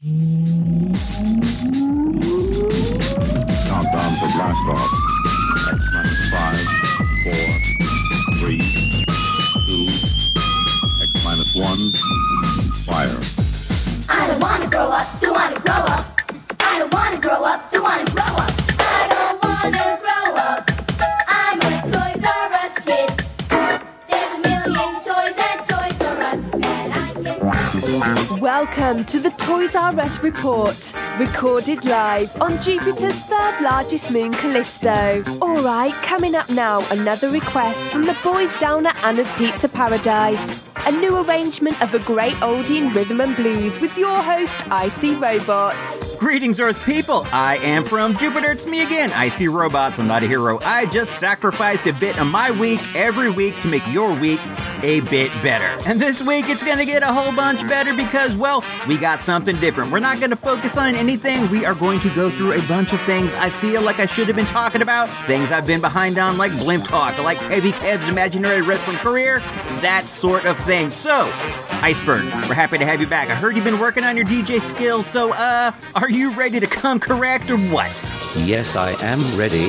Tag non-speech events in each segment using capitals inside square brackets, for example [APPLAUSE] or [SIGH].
Countdown to blast off. X minus five, four, three, two, X minus one, fire. I don't wanna grow up, don't wanna grow up. I don't wanna grow up, don't wanna grow up. Welcome to the Toys R Us report, recorded live on Jupiter's third largest moon, Callisto. All right, coming up now, another request from the boys down at Anna's Pizza Paradise. A new arrangement of a great oldie in rhythm and blues with your host, Icy Robots. Greetings, Earth people! I am from Jupiter. It's me again. I see robots. I'm not a hero. I just sacrifice a bit of my week every week to make your week a bit better. And this week it's gonna get a whole bunch better because, well, we got something different. We're not gonna focus on anything. We are going to go through a bunch of things I feel like I should have been talking about, things I've been behind on, like Blimp Talk, like Heavy Kev's imaginary wrestling career, that sort of thing. So, Iceberg, we're happy to have you back. I heard you've been working on your DJ skills, so, uh, are you ready to come correct or what? Yes, I am ready.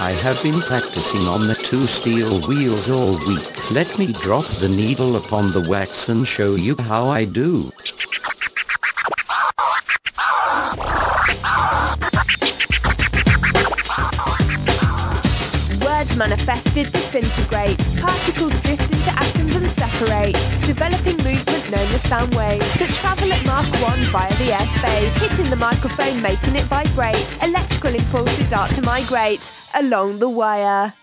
I have been practicing on the two steel wheels all week. Let me drop the needle upon the wax and show you how I do. Manifested disintegrate, particles drift into atoms and separate, developing movement known as sound waves that travel at Mach 1 via the airspace, hitting the microphone making it vibrate. Electrical impulses start to migrate along the wire.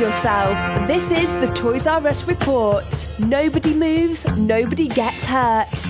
Yourself. This is the Toys R Us report. Nobody moves, nobody gets hurt.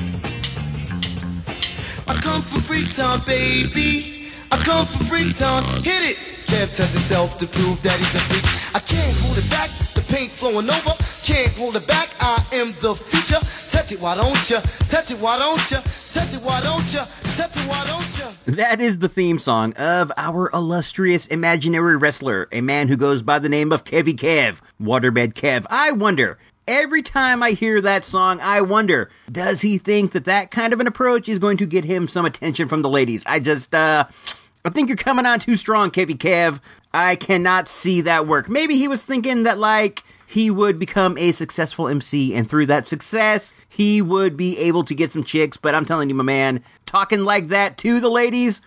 Come for free time, baby. I come for free time. Hit it. Kev touch himself to prove that he's a freak. I can't hold it back. The paint flowing over. Can't hold it back. I am the future. Touch it, why don't ya? Touch it, why don't ya? Touch it, why don't ya? Touch it, why don't ya? That is the theme song of our illustrious imaginary wrestler, a man who goes by the name of Kevy Kev, Waterbed Kev. I wonder, every time I hear that song, I wonder, does he think that that kind of an approach is going to get him some attention from the ladies? I just, uh, I think you're coming on too strong, Kevy Kev. I cannot see that work. Maybe he was thinking that, like, he would become a successful MC, and through that success, he would be able to get some chicks. But I'm telling you, my man, talking like that to the ladies,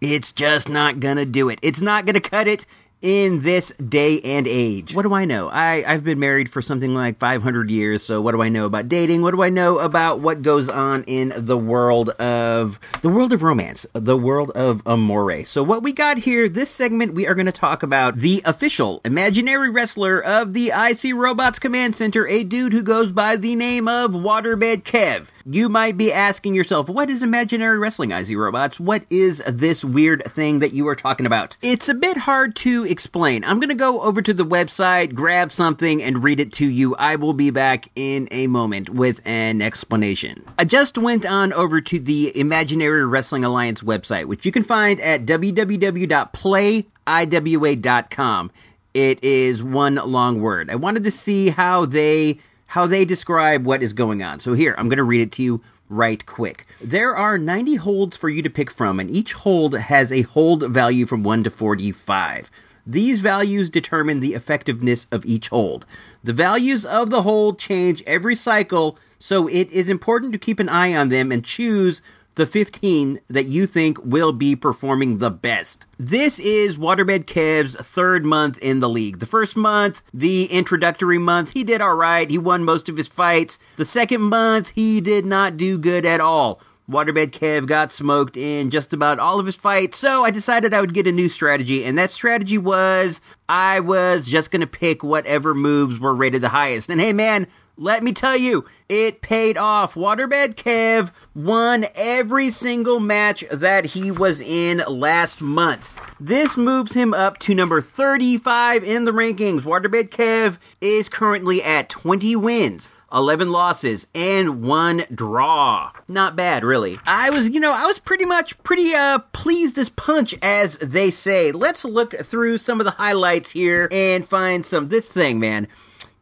it's just not gonna do it. It's not gonna cut it in this day and age. What do I know? I, I've been married for something like 500 years, so what do I know about dating? What do I know about what goes on in the world of the world of romance, the world of amore? So what we got here, this segment, we are going to talk about the official imaginary wrestler of the IC Robots Command Center, a dude who goes by the name of Waterbed Kev. You might be asking yourself, what is imaginary wrestling, IC Robots? What is this weird thing that you are talking about? It's a bit hard to explain. I'm going to go over to the website, grab something, and read it to you. I will be back in a moment with an explanation. I just went on over to the Imaginary Wrestling Alliance website, which you can find at www.playiwa.com. It is one long word. I wanted to see how they how they describe what is going on. So here, I'm going to read it to you right quick. There are 90 holds for you to pick from, and each hold has a hold value from 1 to 45. These values determine the effectiveness of each hold. The values of the hold change every cycle, so it is important to keep an eye on them and choose the 15 that you think will be performing the best. This is Waterbed Kev's third month in the league. The first month, the introductory month, he did alright. He won most of his fights. The second month, he did not do good at all. Waterbed Kev got smoked in just about all of his fights, so I decided I would get a new strategy, and that strategy was I was just gonna pick whatever moves were rated the highest. And hey man, let me tell you, it paid off. Waterbed Kev won every single match that he was in last month. This moves him up to number 35 in the rankings. Waterbed Kev is currently at 20 wins. 11 losses and one draw. Not bad, really. I was, you know, I was pretty much pretty uh pleased as punch as they say. Let's look through some of the highlights here and find some this thing, man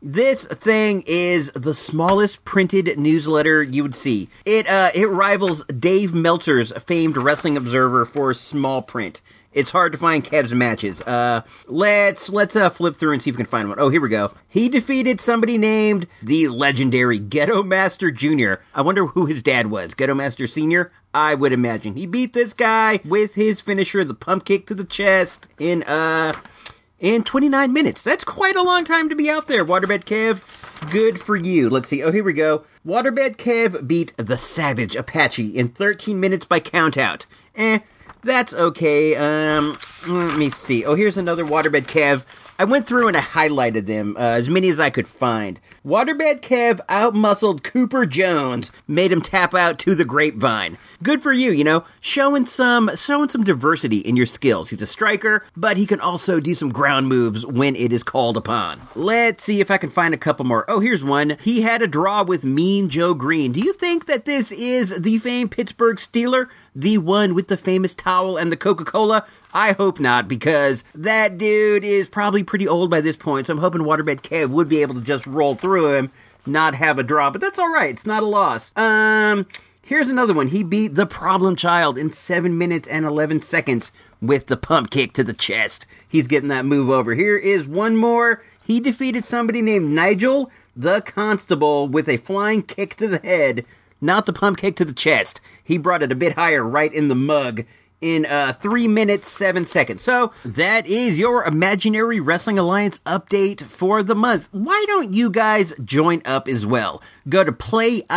This thing is the smallest printed newsletter you would see. It uh, it rivals Dave Meltzer's famed Wrestling Observer for small print. It's hard to find Kev's matches. Uh, let's let's uh, flip through and see if we can find one. Oh, here we go. He defeated somebody named the legendary Ghetto Master Jr. I wonder who his dad was. Ghetto Master Senior. I would imagine he beat this guy with his finisher, the pump kick to the chest, in uh in 29 minutes. That's quite a long time to be out there, Waterbed Kev. Good for you. Let's see. Oh, here we go. Waterbed Kev beat the Savage Apache in 13 minutes by countout. Eh, that's okay. Um, let me see. Oh, here's another Waterbed Kev. I went through and I highlighted them, uh, as many as I could find. Waterbed Kev outmuscled Cooper Jones, made him tap out to the grapevine. Good for you, you know, showing some showing some diversity in your skills. He's a striker, but he can also do some ground moves when it is called upon. Let's see if I can find a couple more. Oh, here's one. He had a draw with Mean Joe Greene. Do you think that this is the famed Pittsburgh Steeler? The one with the famous towel and the Coca Cola? I hope not, because that dude is probably pretty old by this point, so I'm hoping Waterbed Kev would be able to just roll through him, not have a draw, but that's alright, it's not a loss. Um, here's another one. He beat the Problem Child in 7 minutes and 11 seconds with the pump kick to the chest. He's getting that move over. Here is one more. He defeated somebody named Nigel the Constable with a flying kick to the head, not the pump kick to the chest. He brought it a bit higher right in the mug in uh, 3 minutes 7 seconds. So that is your Imaginary Wrestling Alliance update for the month. Why don't you guys join up as well? Go to playiwa.com,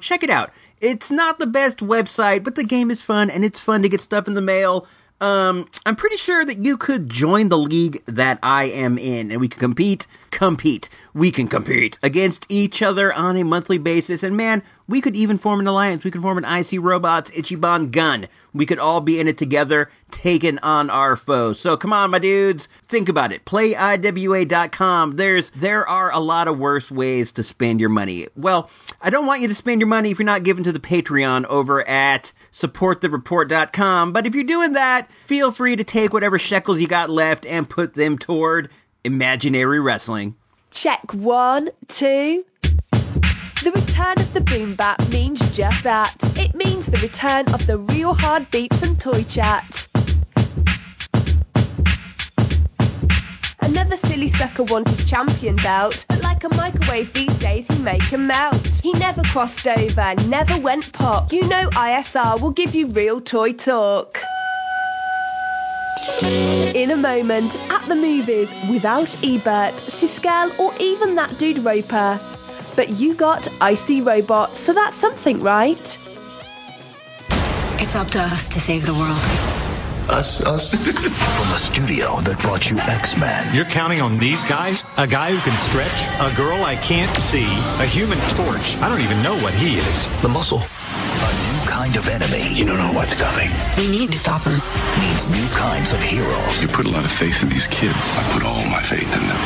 check it out. It's not the best website, but the game is fun and it's fun to get stuff in the mail. Um, I'm pretty sure that you could join the league that I am in and we could compete, compete. We can compete against each other on a monthly basis. And man, we could even form an alliance. We could form an IC Robots Ichiban gun. We could all be in it together, taking on our foes. So come on, my dudes. Think about it. PlayIWA.com. There's, there are a lot of worse ways to spend your money. Well, I don't want you to spend your money if you're not giving to the Patreon over at supportthereport.com. But if you're doing that, feel free to take whatever shekels you got left and put them toward imaginary wrestling. Check one, two. The return of the boom bap means just that. It means the return of the real hard beats and toy chat. Another silly sucker wants his champion belt, but like a microwave these days, he make 'em melt. He never crossed over, never went pop. You know ISR will give you real toy talk. In a moment, at the movies, without Ebert, Siskel, or even that dude Roper. But you got Icy Robot, so that's something, right? It's up to us to save the world. Us, us. [LAUGHS] From the studio that brought you X-Men. You're counting on these guys? A guy who can stretch? A girl I can't see? A human torch? I don't even know what he is. The muscle. A new kind of enemy. You don't know what's coming. We need to stop him. Needs new kinds of heroes. You put a lot of faith in these kids. I put all my faith in them.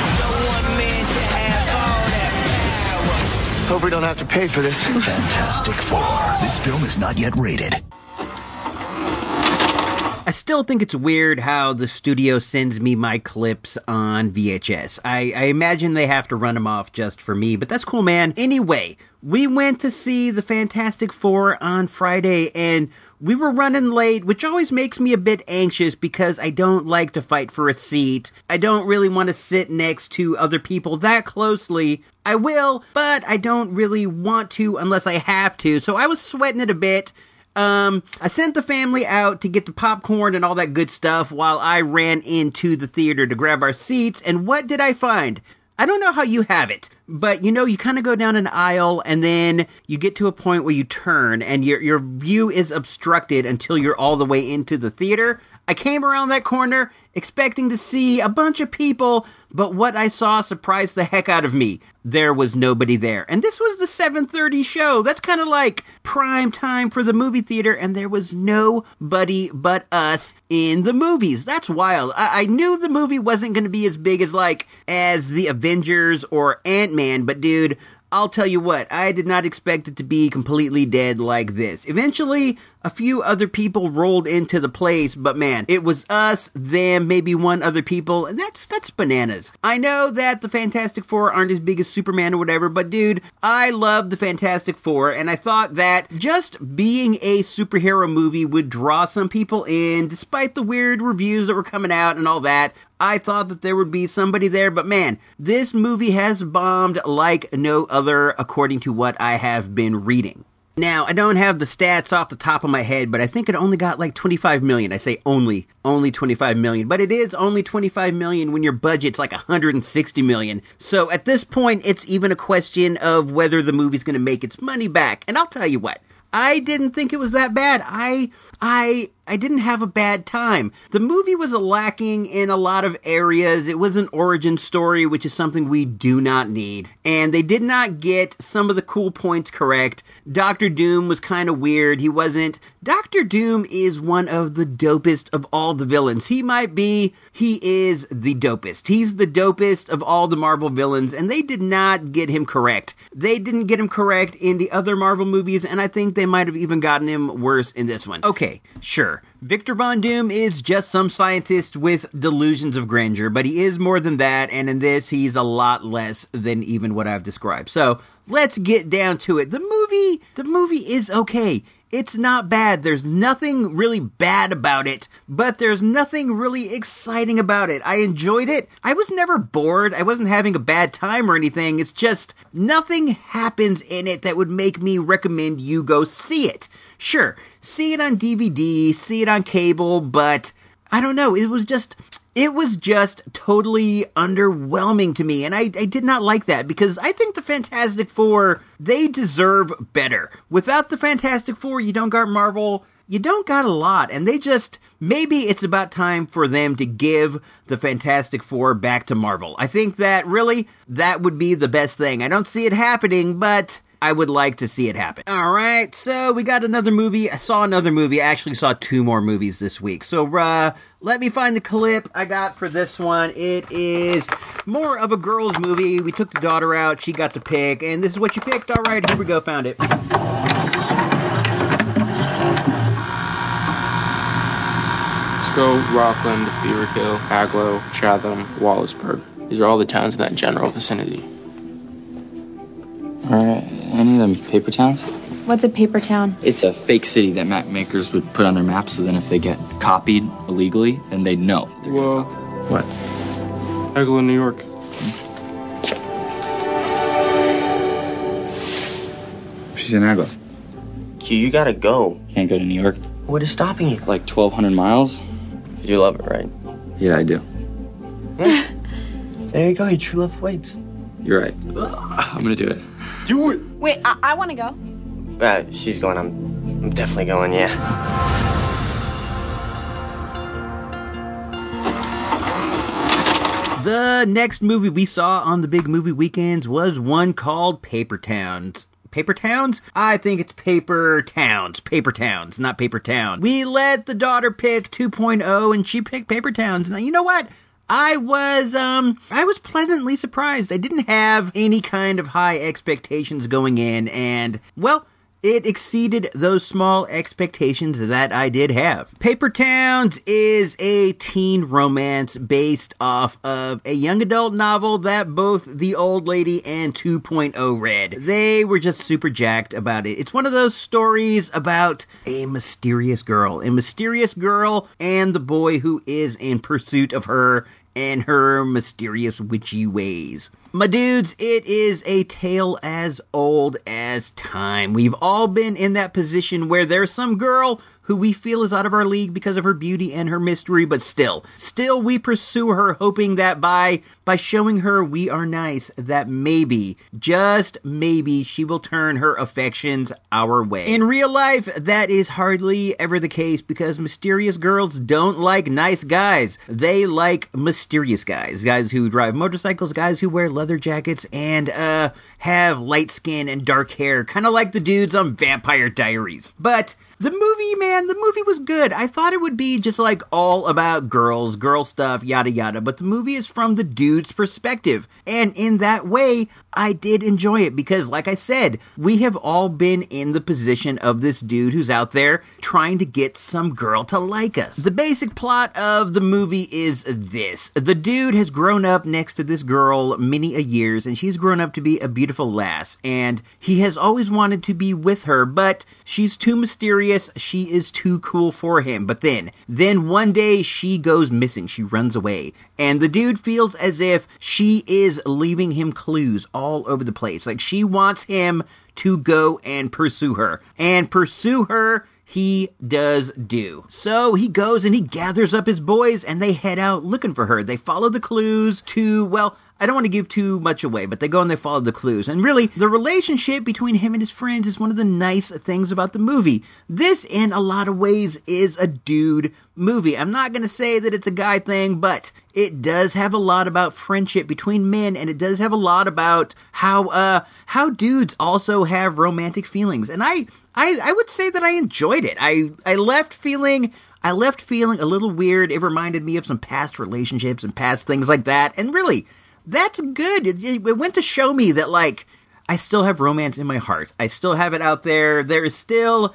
Hope we don't have to pay for this. Fantastic Four. This film is not yet rated. I still think it's weird how the studio sends me my clips on VHS. I, I imagine they have to run them off just for me, but that's cool, man. Anyway, we went to see the Fantastic Four on Friday and we were running late, which always makes me a bit anxious because I don't like to fight for a seat. I don't really want to sit next to other people that closely. I will, but I don't really want to unless I have to. So I was sweating it a bit. Um, I sent the family out to get the popcorn and all that good stuff while I ran into the theater to grab our seats. And what did I find? I don't know how you have it, but you know, you kind of go down an aisle and then you get to a point where you turn and your, your view is obstructed until you're all the way into the theater. I came around that corner expecting to see a bunch of people, but what I saw surprised the heck out of me. There was nobody there. And this was the 7:30 show. That's kind of like prime time for the movie theater and there was nobody but us in the movies. That's wild. I, I knew the movie wasn't going to be as big as like as the Avengers or Ant-Man, but dude, I'll tell you what, I did not expect it to be completely dead like this. Eventually, a few other people rolled into the place, but man, it was us, them, maybe one other people, and that's that's bananas. I know that the Fantastic Four aren't as big as Superman or whatever, but dude, I love the Fantastic Four, and I thought that just being a superhero movie would draw some people in, despite the weird reviews that were coming out and all that. I thought that there would be somebody there, but man, this movie has bombed like no other, according to what I have been reading. Now, I don't have the stats off the top of my head, but I think it only got like 25 million. I say only, only 25 million, but it is only 25 million when your budget's like 160 million. So at this point, it's even a question of whether the movie's going to make its money back. And I'll tell you what, I didn't think it was that bad. I I I didn't have a bad time. The movie was lacking in a lot of areas. It was an origin story, which is something we do not need. And they did not get some of the cool points correct. Doctor Doom was kind of weird. He wasn't. Doctor Doom is one of the dopest of all the villains. He might be, he is the dopest. He's the dopest of all the Marvel villains, and they did not get him correct. They didn't get him correct in the other Marvel movies, and I think they might have even gotten him worse in this one. Okay, sure. Victor Von Doom is just some scientist with delusions of grandeur, but he is more than that, and in this, he's a lot less than even what I've described. So, let's get down to it. The movie, the movie is okay. It's not bad. There's nothing really bad about it, but there's nothing really exciting about it. I enjoyed it. I was never bored. I wasn't having a bad time or anything. It's just nothing happens in it that would make me recommend you go see it. Sure, see it on DVD, see it on cable, but I don't know. It was just it was just totally underwhelming to me and I, I did not like that because i think the fantastic four they deserve better. Without the fantastic four you don't got marvel you don't got a lot and they just maybe it's about time for them to give the fantastic four back to marvel. I think that really that would be the best thing. I don't see it happening but I would like to see it happen. All right, so we got another movie. I saw another movie. I actually saw two more movies this week. So, uh, let me find the clip I got for this one. It is more of a girls' movie. We took the daughter out. She got to pick, and this is what she picked. All right, here we go. Found it. Cisco, Rockland, Beaverkill, Agloe, Chatham, Wallaceburg. These are all the towns in that general vicinity. Are any of them paper towns? What's a paper town? It's a fake city that map makers would put on their maps so then if they get copied illegally, then they'd know. Whoa. What? Agloe, New York. She's in Agloe. Q, you gotta go. Can't go to New York. What is stopping you? Like 1,200 miles? You love it, right? Yeah, I do. Yeah. [LAUGHS] There you go. Your true love waits. You're right. I'm gonna do it. Do it. Wait, I, I want to go. Uh, she's going. I'm. I'm definitely going. Yeah. The next movie we saw on the big movie weekends was one called Paper Towns. Paper Towns? I think it's Paper Towns. Paper Towns, not Paper Town. We let the daughter pick 2.0 and she picked Paper Towns. Now, you know what? I was um I was pleasantly surprised. I didn't have any kind of high expectations going in and well, it exceeded those small expectations that I did have. Paper Towns is a teen romance based off of a young adult novel that both the old lady and 2.0 read. They were just super jacked about it. It's one of those stories about a mysterious girl, a mysterious girl and the boy who is in pursuit of her and her mysterious witchy ways. My dudes, it is a tale as old as time. We've all been in that position where there's some girl who we feel is out of our league because of her beauty and her mystery, but still, still we pursue her hoping that by by showing her we are nice, that maybe, just maybe she will turn her affections our way. In real life, that is hardly ever the case because mysterious girls don't like nice guys. They like mysterious guys. Guys who drive motorcycles, guys who wear leather jackets and uh have light skin and dark hair, kind of like the dudes on Vampire Diaries. But The movie, man, the movie was good. I thought it would be just like all about girls, girl stuff, yada yada, but the movie is from the dude's perspective. And in that way, I did enjoy it because, like I said, we have all been in the position of this dude who's out there trying to get some girl to like us. The basic plot of the movie is this the dude has grown up next to this girl many a years, and she's grown up to be a beautiful lass, and he has always wanted to be with her, but she's too mysterious, she is too cool for him. But then, then one day she goes missing, she runs away, and the dude feels as if she is leaving him clues all over the place. Like she wants him to go and pursue her. And pursue her he does do. So he goes and he gathers up his boys and they head out looking for her. They follow the clues to, well, I don't want to give too much away, but they go and they follow the clues. And really, the relationship between him and his friends is one of the nice things about the movie. This, in a lot of ways, is a dude movie. I'm not going to say that it's a guy thing, but it does have a lot about friendship between men, and it does have a lot about how uh how dudes also have romantic feelings. And I I, I would say that I enjoyed it. I I left feeling I left feeling a little weird. It reminded me of some past relationships and past things like that. And really, that's good. It, it went to show me that like I still have romance in my heart. I still have it out there. There is still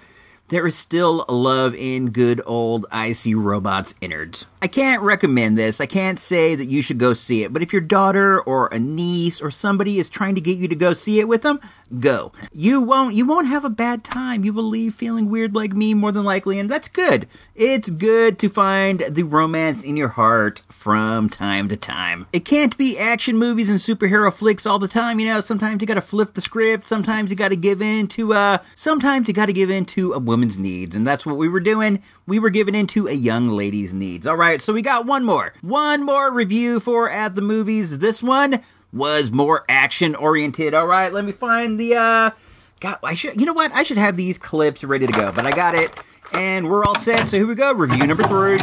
there is still love in good old I See Robots innards. I can't recommend this. I can't say that you should go see it, but if your daughter or a niece or somebody is trying to get you to go see it with them, go. You won't you won't have a bad time. You will leave feeling weird like me more than likely, and that's good. It's good to find the romance in your heart from time to time. It can't be action movies and superhero flicks all the time, you know. Sometimes you gotta flip the script, sometimes you gotta give in to uh sometimes you gotta give in to a woman's needs, and that's what we were doing. We were given into a young lady's needs. Alright, so we got one more. One more review for at the movies. This one was more action oriented. All right, let me find the uh God, I should you know what? I should have these clips ready to go, but I got it and we're all set. So here we go. Review number 3.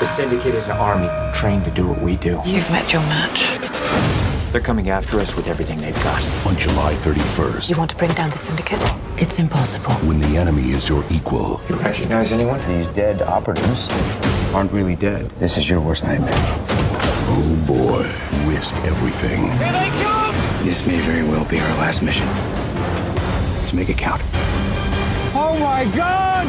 The Syndicate is an army trained to do what we do. You've met your match. They're coming after us with everything they've got. On July 31st, You want to bring down the Syndicate? It's impossible. when the enemy is your equal, You recognize anyone? These dead operatives aren't really dead. This is your worst nightmare. oh boy, risk everything. Here they come! This may very well be our last mission. Let's make it count. Oh my god!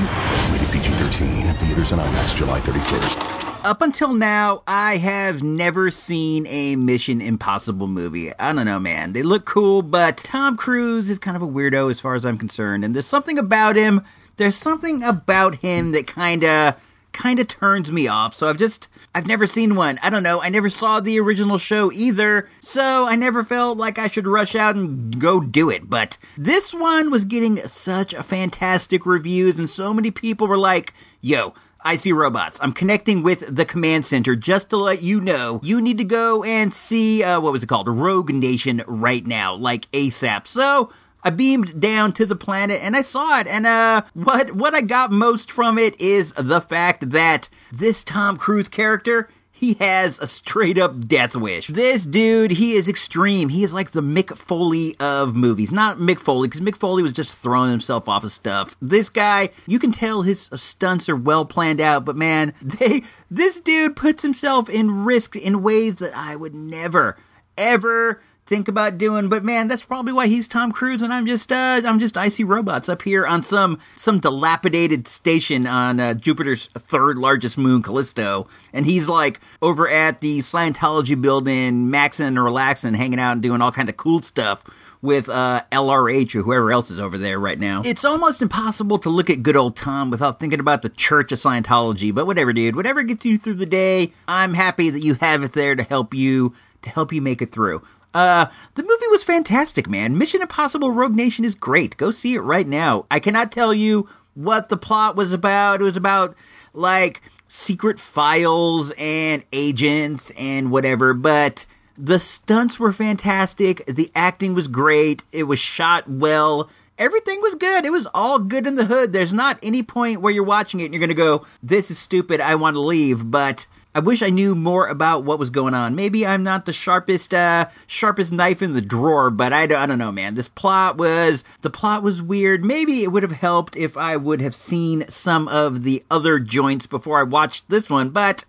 Rated PG-13. Theaters and IMAX July 31st. Up until now, I have never seen a Mission Impossible movie. I don't know, man. They look cool, but Tom Cruise is kind of a weirdo as far as I'm concerned, and there's something about him. There's something about him that kind of kind of turns me off. So I've just I've never seen one. I don't know. I never saw the original show either. So I never felt like I should rush out and go do it. But this one was getting such a fantastic reviews and so many people were like, "Yo, I see robots. I'm connecting with the command center just to let you know you need to go and see uh, what was it called, Rogue Nation right now, like ASAP. So I beamed down to the planet and I saw it. And uh, what what I got most from it is the fact that this Tom Cruise character. He has a straight up death wish. This dude, he is extreme. He is like the Mick Foley of movies. Not Mick Foley, because Mick Foley was just throwing himself off of stuff. This guy, you can tell his stunts are well planned out, but man, [LAUGHS] they this dude puts himself in risk in ways that I would never, ever think about doing. But man, that's probably why he's Tom Cruise, and I'm just uh, I'm just icy robots up here on some some dilapidated station on uh, Jupiter's third largest moon, Callisto, and he's like over at the Scientology building, maxing and relaxing, hanging out and doing all kind of cool stuff. With uh, LRH or whoever else is over there right now. It's almost impossible to look at good old Tom without thinking about the Church of Scientology, but whatever, dude. Whatever gets you through the day, I'm happy that you have it there to help you to help you make it through. Uh, the movie was fantastic, man. Mission Impossible Rogue Nation is great. Go see it right now. I cannot tell you what the plot was about. It was about, like, secret files and agents and whatever, but the stunts were fantastic. The acting was great. It was shot well. Everything was good. It was all good in the hood. There's not any point where you're watching it and you're going to go, this is stupid. I want to leave. But I wish I knew more about what was going on. Maybe I'm not the sharpest, uh, sharpest knife in the drawer, but I don't, I don't know, man. This plot was, the plot was weird. Maybe it would have helped if I would have seen some of the other joints before I watched this one, but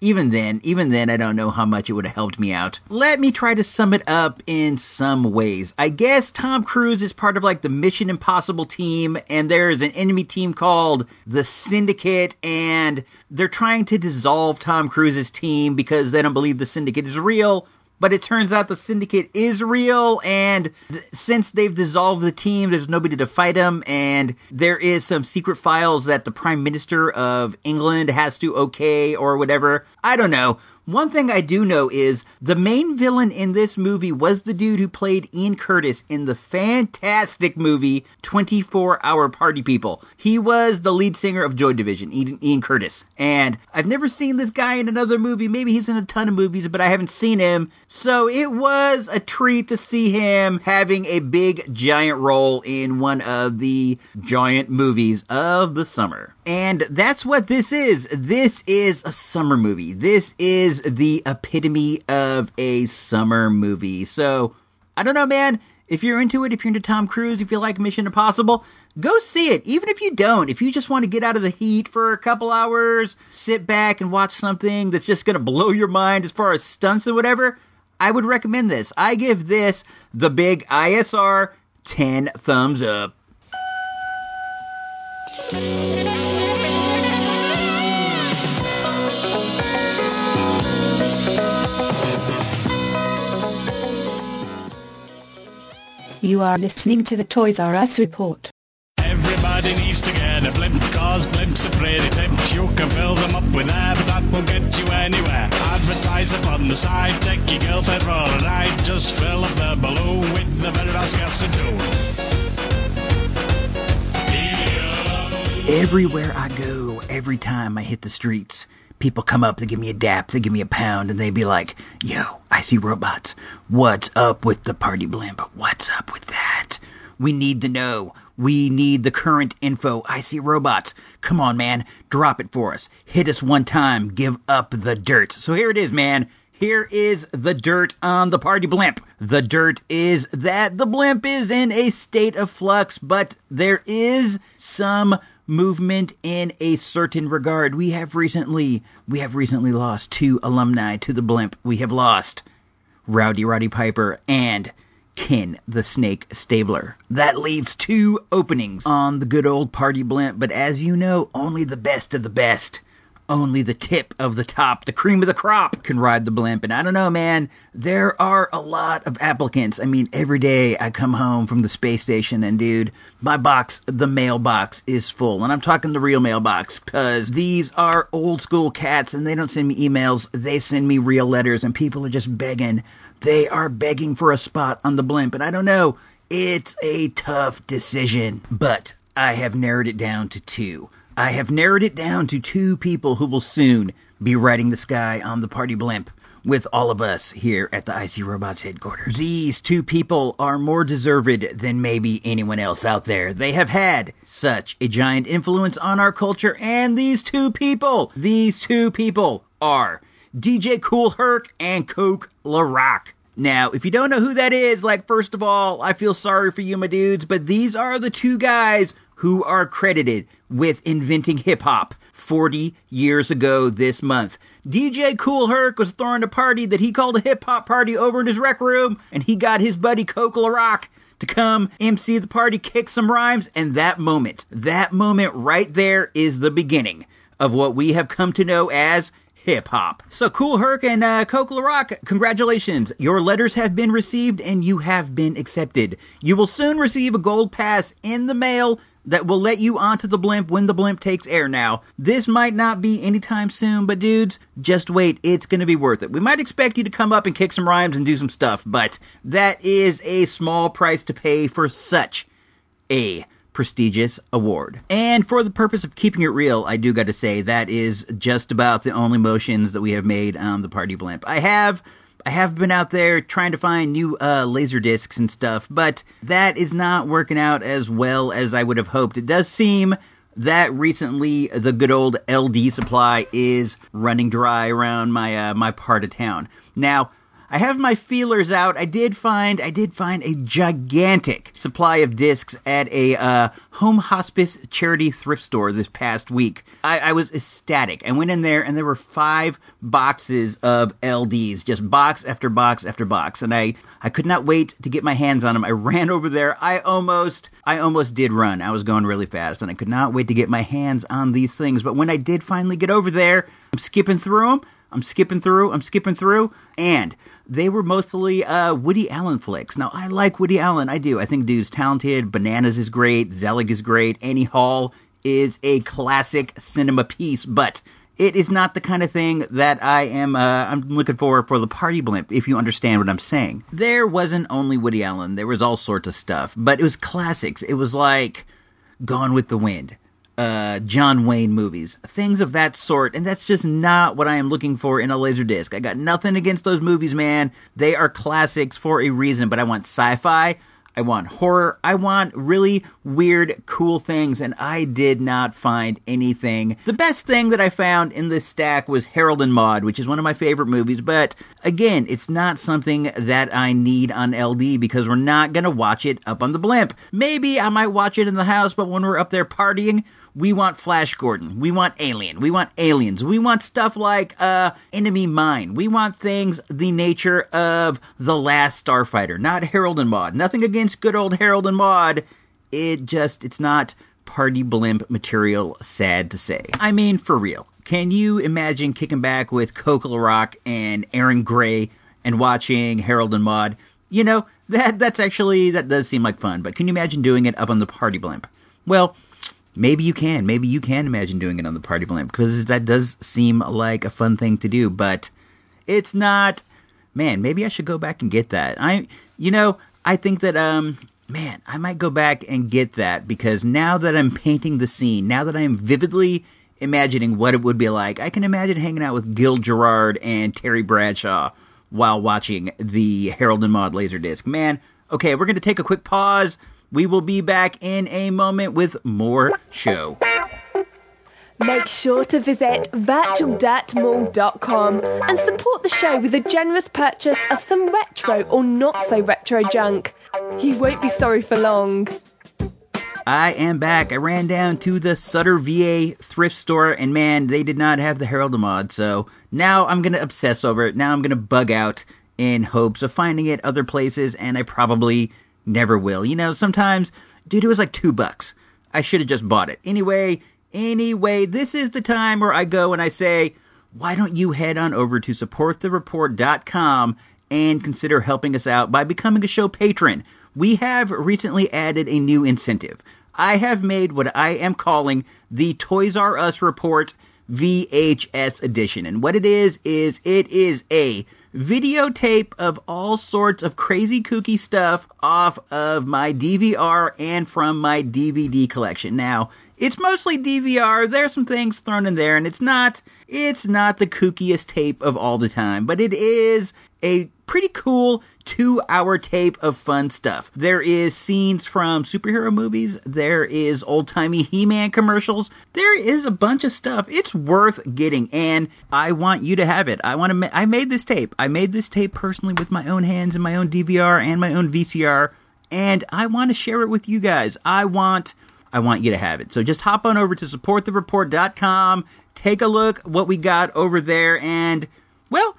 even then, even then, I don't know how much it would have helped me out. Let me try to sum it up in some ways. I guess Tom Cruise is part of like the Mission Impossible team, and there's an enemy team called the Syndicate, and they're trying to dissolve Tom Cruise's team because they don't believe the Syndicate is real. But it turns out the syndicate is real, and th- since they've dissolved the team, there's nobody to fight them, and there is some secret files that the Prime Minister of England has to okay or whatever. I don't know. One thing I do know is the main villain in this movie was the dude who played Ian Curtis in the fantastic movie 24 Hour Party People. He was the lead singer of Joy Division, Ian, Curtis. And I've never seen this guy in another movie. Maybe he's in a ton of movies, but I haven't seen him. So it was a treat to see him having a big giant role in one of the giant movies of the summer. And that's what this is. This is a summer movie. This is the epitome of a summer movie. So, I don't know, man. If you're into it, if you're into Tom Cruise, if you like Mission Impossible, go see it. Even if you don't, if you just want to get out of the heat for a couple hours, sit back and watch something that's just going to blow your mind as far as stunts and whatever, I would recommend this. I give this the big ISR 10 thumbs up. You are listening to the Toys R Us report. Everybody needs to get a blimp, cause blimps are pretty pimp. You can fill them up with air, but that won't get you anywhere. Advertise up on the side, take your girlfriend for a ride. Just fill up the balloon with the very last gas and two. Everywhere I go, every time I hit the streets, people come up, they give me a dap, they give me a pound, and they be like, Yo, I see robots. What's up with the party blimp? What's up with that? We need to know. We need the current info. I see robots. Come on, man. Drop it for us. Hit us one time. Give up the dirt. So here it is, man. Here is the dirt on the party blimp. The dirt is that the blimp is in a state of flux, but there is some movement in a certain regard. We have recently we have recently lost two alumni to the blimp. We have lost Rowdy Roddy Piper and Ken the Snake Stabler. That leaves two openings on the good old party blimp, but as you know, only the best of the best only the tip of the top, the cream of the crop, can ride the blimp. And I don't know, man, there are a lot of applicants. I mean, every day I come home from the space station and, dude, my box, the mailbox is full. And I'm talking the real mailbox because these are old school cats and they don't send me emails, they send me real letters, and people are just begging. They are begging for a spot on the blimp. And I don't know, it's a tough decision, but I have narrowed it down to two. I have narrowed it down to two people who will soon be riding the sky on the party blimp with all of us here at the IC Robots headquarters. These two people are more deserved than maybe anyone else out there. They have had such a giant influence on our culture, and these two people, these two people are DJ Kool Herc and Coke La Rock. Now, if you don't know who that is, like, first of all, I feel sorry for you, my dudes, but these are the two guys who are credited with inventing hip hop 40 years ago this month. DJ Kool Herc was throwing a party that he called a hip hop party over in his rec room, and he got his buddy Coke Rock to come MC the party, kick some rhymes, and that moment, that moment right there is the beginning of what we have come to know as hip hop. So, Kool Herc and uh, Coke Rock, congratulations. Your letters have been received and you have been accepted. You will soon receive a gold pass in the mail that will let you onto the blimp when the blimp takes air now. This might not be anytime soon, but dudes, just wait. It's going to be worth it. We might expect you to come up and kick some rhymes and do some stuff, but that is a small price to pay for such a prestigious award. And for the purpose of keeping it real, I do got to say that is just about the only motions that we have made on the party blimp. I have I have been out there trying to find new uh, laser discs and stuff, but that is not working out as well as I would have hoped. It does seem that recently the good old LD supply is running dry around my uh, my part of town. Now, I have my feelers out. I did find I did find a gigantic supply of discs at a uh, home hospice charity thrift store this past week. I, I was ecstatic. I went in there and there were five boxes of LDs, just box after box after box, and I I could not wait to get my hands on them. I ran [LAUGHS] over there. I almost I almost did run. I was going really fast, and I could not wait to get my hands on these things. But when I did finally get over there, I'm skipping through them. I'm skipping through. I'm skipping through, and they were mostly uh, Woody Allen flicks. Now, I like Woody Allen. I do. I think dude's talented. Bananas is great. Zelig is great. Annie Hall is a classic cinema piece, but it is not the kind of thing that I am. Uh, I'm looking for for the party blimp. If you understand what I'm saying, there wasn't only Woody Allen. There was all sorts of stuff, but it was classics. It was like Gone with the Wind uh, John Wayne movies, things of that sort, and that's just not what I am looking for in a Laserdisc. I got nothing against those movies, man. They are classics for a reason, but I want sci fi, I want horror, I want really weird, cool things, and I did not find anything. The best thing that I found in this stack was Harold and Maude, which is one of my favorite movies, but again, it's not something that I need on LD because we're not gonna watch it up on the blimp. Maybe I might watch it in the house, but when we're up there partying, we want Flash Gordon. We want Alien. We want aliens. We want stuff like uh, Enemy Mine. We want things the nature of The Last Starfighter, not Harold and Maude. Nothing against good old Harold and Maude. It just, it's not party blimp material, sad to say. I mean, for real. Can you imagine kicking back with Coco Rock and Erin Gray and watching Harold and Maude? You know, that that's actually, that does seem like fun, but can you imagine doing it up on the party blimp? Well, maybe you can. Maybe you can imagine doing it on the party blimp because that does seem like a fun thing to do, but it's not. Man, maybe I should go back and get that. I, you know, I think that um, man, I might go back and get that because now that I'm painting the scene, now that I am vividly imagining what it would be like, I can imagine hanging out with Gil Gerard and Terry Bradshaw while watching the Harold and Maude Laserdisc. Man, okay, we're going to take a quick pause. We will be back in a moment with more show. Make sure to visit virtualdirtmall.com and support the show with a generous purchase of some retro or not so retro junk. You won't be sorry for long. I am back. I ran down to the Sutter VA thrift store, and man, they did not have the Harold and Maude. So now I'm gonna obsess over it. Now I'm gonna bug out in hopes of finding it other places, and I probably never will. You know, sometimes, dude, it was like two bucks. I should have just bought it. Anyway, anyway, this is the time where I go and I say, why don't you head on over to supportthereport.com and consider helping us out by becoming a show patron? We have recently added a new incentive. I have made what I am calling the Toys R Us Report VHS edition. And what it is, is it is a videotape of all sorts of crazy kooky stuff off of my DVR and from my DVD collection. Now, it's mostly DVR. There's some things thrown in there and it's not it's not the kookiest tape of all the time, but it is a pretty cool two hour tape of fun stuff. There is scenes from superhero movies, there is old timey He Man commercials, there is a bunch of stuff. It's worth getting, and I want you to have it. I want to. Ma- I made this tape. I made this tape personally with my own hands and my own DVR and my own VCR, and I want to share it with you guys. I want. I want you to have it. So just hop on over to supportthereport.com, take a look what we got over there, and well,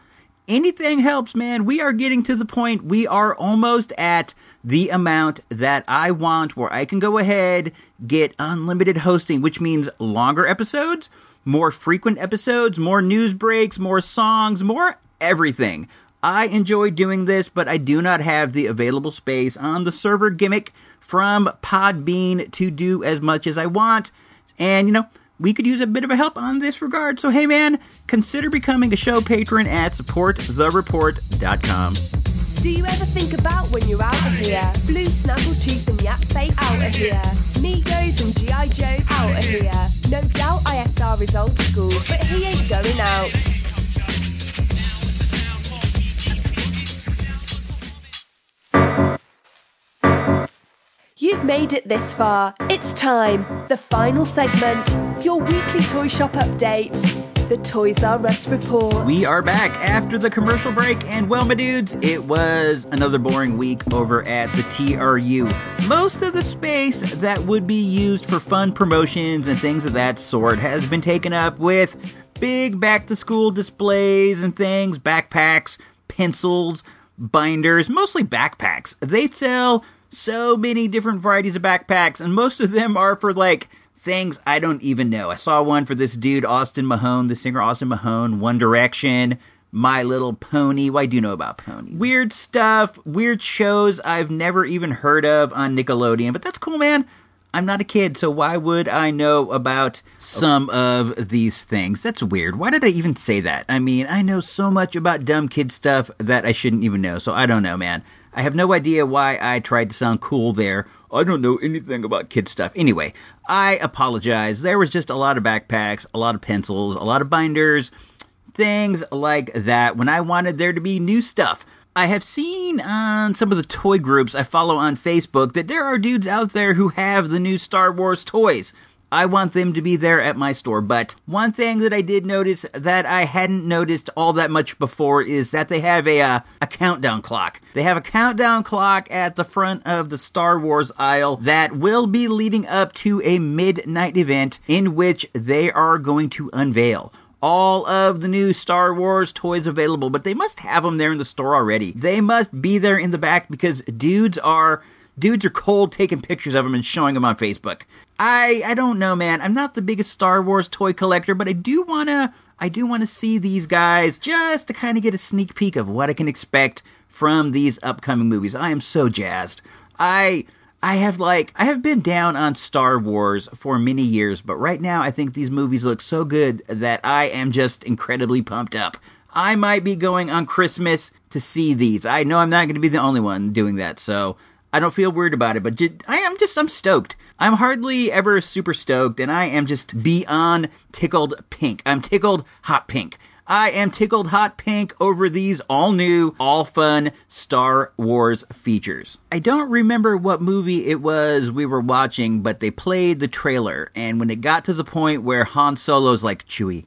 anything helps, man. We are getting to the point we are almost at the amount that I want where I can go ahead, get unlimited hosting, which means longer episodes, more frequent episodes, more news breaks, more songs, more everything. I enjoy doing this, but I do not have the available space on the server gimmick from Podbean to do as much as I want. And, you know, we could use a bit of a help on this regard. So, hey man, consider becoming a show patron at supportthereport.com. Do you ever think about when you're out of here? Blue Snaggletooth and Yak Face out of here. Migos and G.I. Joe out of here. No doubt ISR is old school, but he ain't going out. You've made it this far, it's time. The final segment, your weekly toy shop update. The Toys R Us report. We are back after the commercial break, and well, my dudes, it was another boring week over at the TRU. Most of the space that would be used for fun promotions and things of that sort has been taken up with big back to school displays and things, backpacks, pencils, binders, mostly backpacks. They sell so many different varieties of backpacks, and most of them are for like things I don't even know. I saw one for this dude, Austin Mahone, the singer Austin Mahone, One Direction, My Little Pony. Well, do you know about ponies. Weird stuff, weird shows I've never even heard of on Nickelodeon, but that's cool, man. I'm not a kid, so why would I know about some of these things? That's weird. Why did I even say that? I mean, I know so much about dumb kid stuff that I shouldn't even know, so I don't know, man. I have no idea why I tried to sound cool there. I don't know anything about kid stuff. Anyway, I apologize. There was just a lot of backpacks, a lot of pencils, a lot of binders, things like that when I wanted there to be new stuff. I have seen on some of the toy groups I follow on Facebook that there are dudes out there who have the new Star Wars toys. I want them to be there at my store. But one thing that I did notice that I hadn't noticed all that much before is that they have a uh, a countdown clock. They have a countdown clock at the front of the Star Wars aisle that will be leading up to a midnight event in which they are going to unveil all of the new Star Wars toys available, but they must have them there in the store already. They must be there in the back because dudes are dudes are cold taking pictures of them and showing them on Facebook. I I don't know, man. I'm not the biggest Star Wars toy collector, but I do want to I do want to see these guys just to kind of get a sneak peek of what I can expect from these upcoming movies. I am so jazzed. I I have like I have been down on Star Wars for many years, but right now I think these movies look so good that I am just incredibly pumped up. I might be going on Christmas to see these. I know I'm not going to be the only one doing that, so I don't feel weird about it, but I am just I'm stoked. I'm hardly ever super stoked, and I am just beyond tickled pink. I'm tickled hot pink. I am tickled hot pink over these all new, all fun Star Wars features. I don't remember what movie it was we were watching, but they played the trailer, and when it got to the point where Han Solo's like, Chewie,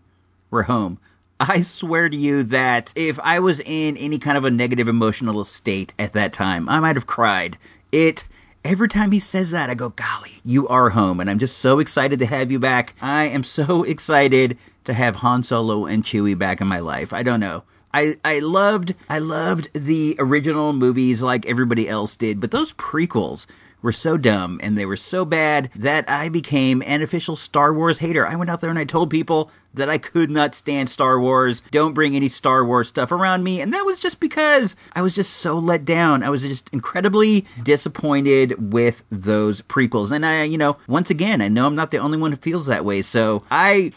we're home. I swear to you that if I was in any kind of a negative emotional state at that time, I might have cried. It every time he says that, I go, golly, you are home. And I'm just so excited to have you back. I am so [LAUGHS] excited to have Han Solo and Chewie back in my life. I don't know. I, I loved I loved the original movies like everybody else did, but those prequels were so dumb and they were so bad that I became an official Star Wars hater. I went out there and I told people that I could not stand Star Wars. Don't bring any Star Wars stuff around me. And that was just because I was just so let down. I was just incredibly disappointed with those prequels. And I, you know, once again, I know I'm not the only one who feels that way. So I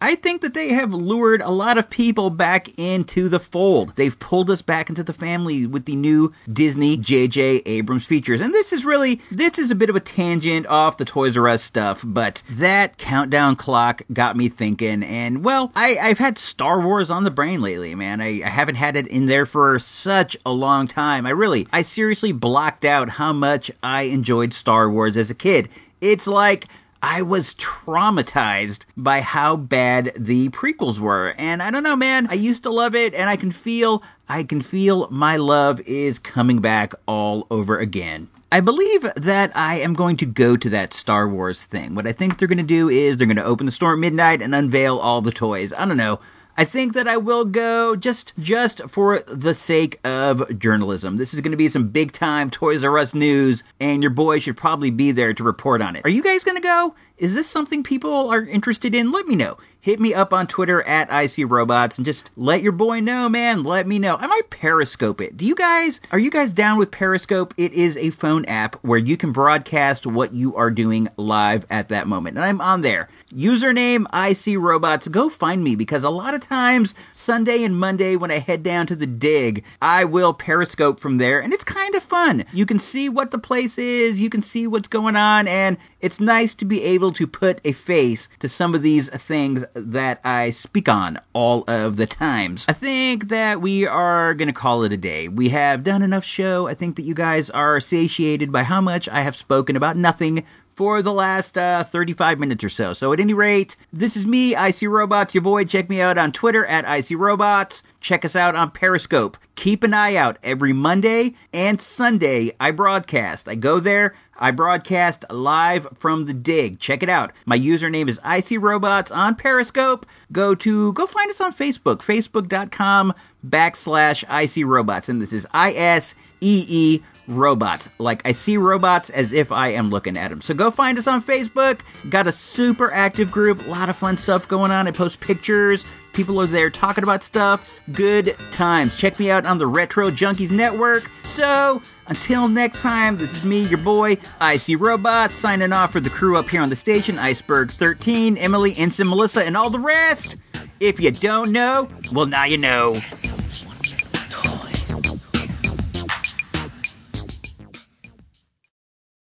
I think that they have lured a lot of people back into the fold. They've pulled us back into the family with the new Disney J.J. Abrams features. And this is really, this is a bit of a tangent off the Toys R Us stuff, but that countdown clock got me thinking. And well, I, I've had Star Wars on the brain lately, man. I, I haven't had it in there for such a long time. I really, I seriously blocked out how much I enjoyed Star Wars as a kid. It's like I was traumatized by how bad the prequels were. And I don't know, man, I used to love it and I can feel I can feel my love is coming back all over again. I believe that I am going to go to that Star Wars thing. What I think they're going to do is they're going to open the store at midnight and unveil all the toys. I don't know. I think that I will go just just for the sake of journalism. This is going to be some big time Toys R Us news, and your boy should probably be there to report on it. Are you guys going to go? Is this something people are interested in? Let me know. Hit me up on Twitter at ISeeRobots and just let your boy know, man. Let me know. I might Periscope it. Do you guys, are you guys down with Periscope? It is a phone app where you can broadcast what you are doing live at that moment. And I'm on there. Username ISeeRobots. Go find me because a lot of times, Sunday and Monday, when I head down to the dig, I will Periscope from there and it's kind of fun. You can see what the place is, you can see what's going on, and it's nice to be able to put a face to some of these things that I speak on all of the times. I think that we are going to call it a day. We have done enough show. I think that you guys are satiated by how much I have spoken about nothing for the last uh, 35 minutes or so. So, at any rate, this is me, I See Robots, your boy. Check me out on Twitter at I See Robots. Check us out on Periscope. Keep an eye out every Monday and Sunday. I broadcast. I go there. I broadcast live from the dig. Check it out. My username is I See Robots on Periscope. Go to go find us on Facebook, facebook.com backslash I See Robots. And this is I S E E robots. Like I see robots as if I am looking at them. So go find us on Facebook. Got a super active group, a lot of fun stuff going on. I post pictures. People are there talking about stuff. Good times. Check me out on the Retro Junkies Network. So, until next time, this is me, your boy, I See Robots, signing off for the crew up here on the station Iceberg 13, Emily, Ensign, Melissa, and all the rest. If you don't know, well, now you know.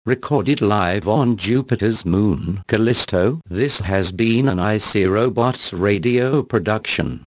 Recorded live on Jupiter's moon, Callisto. This has been an I See Robots radio production.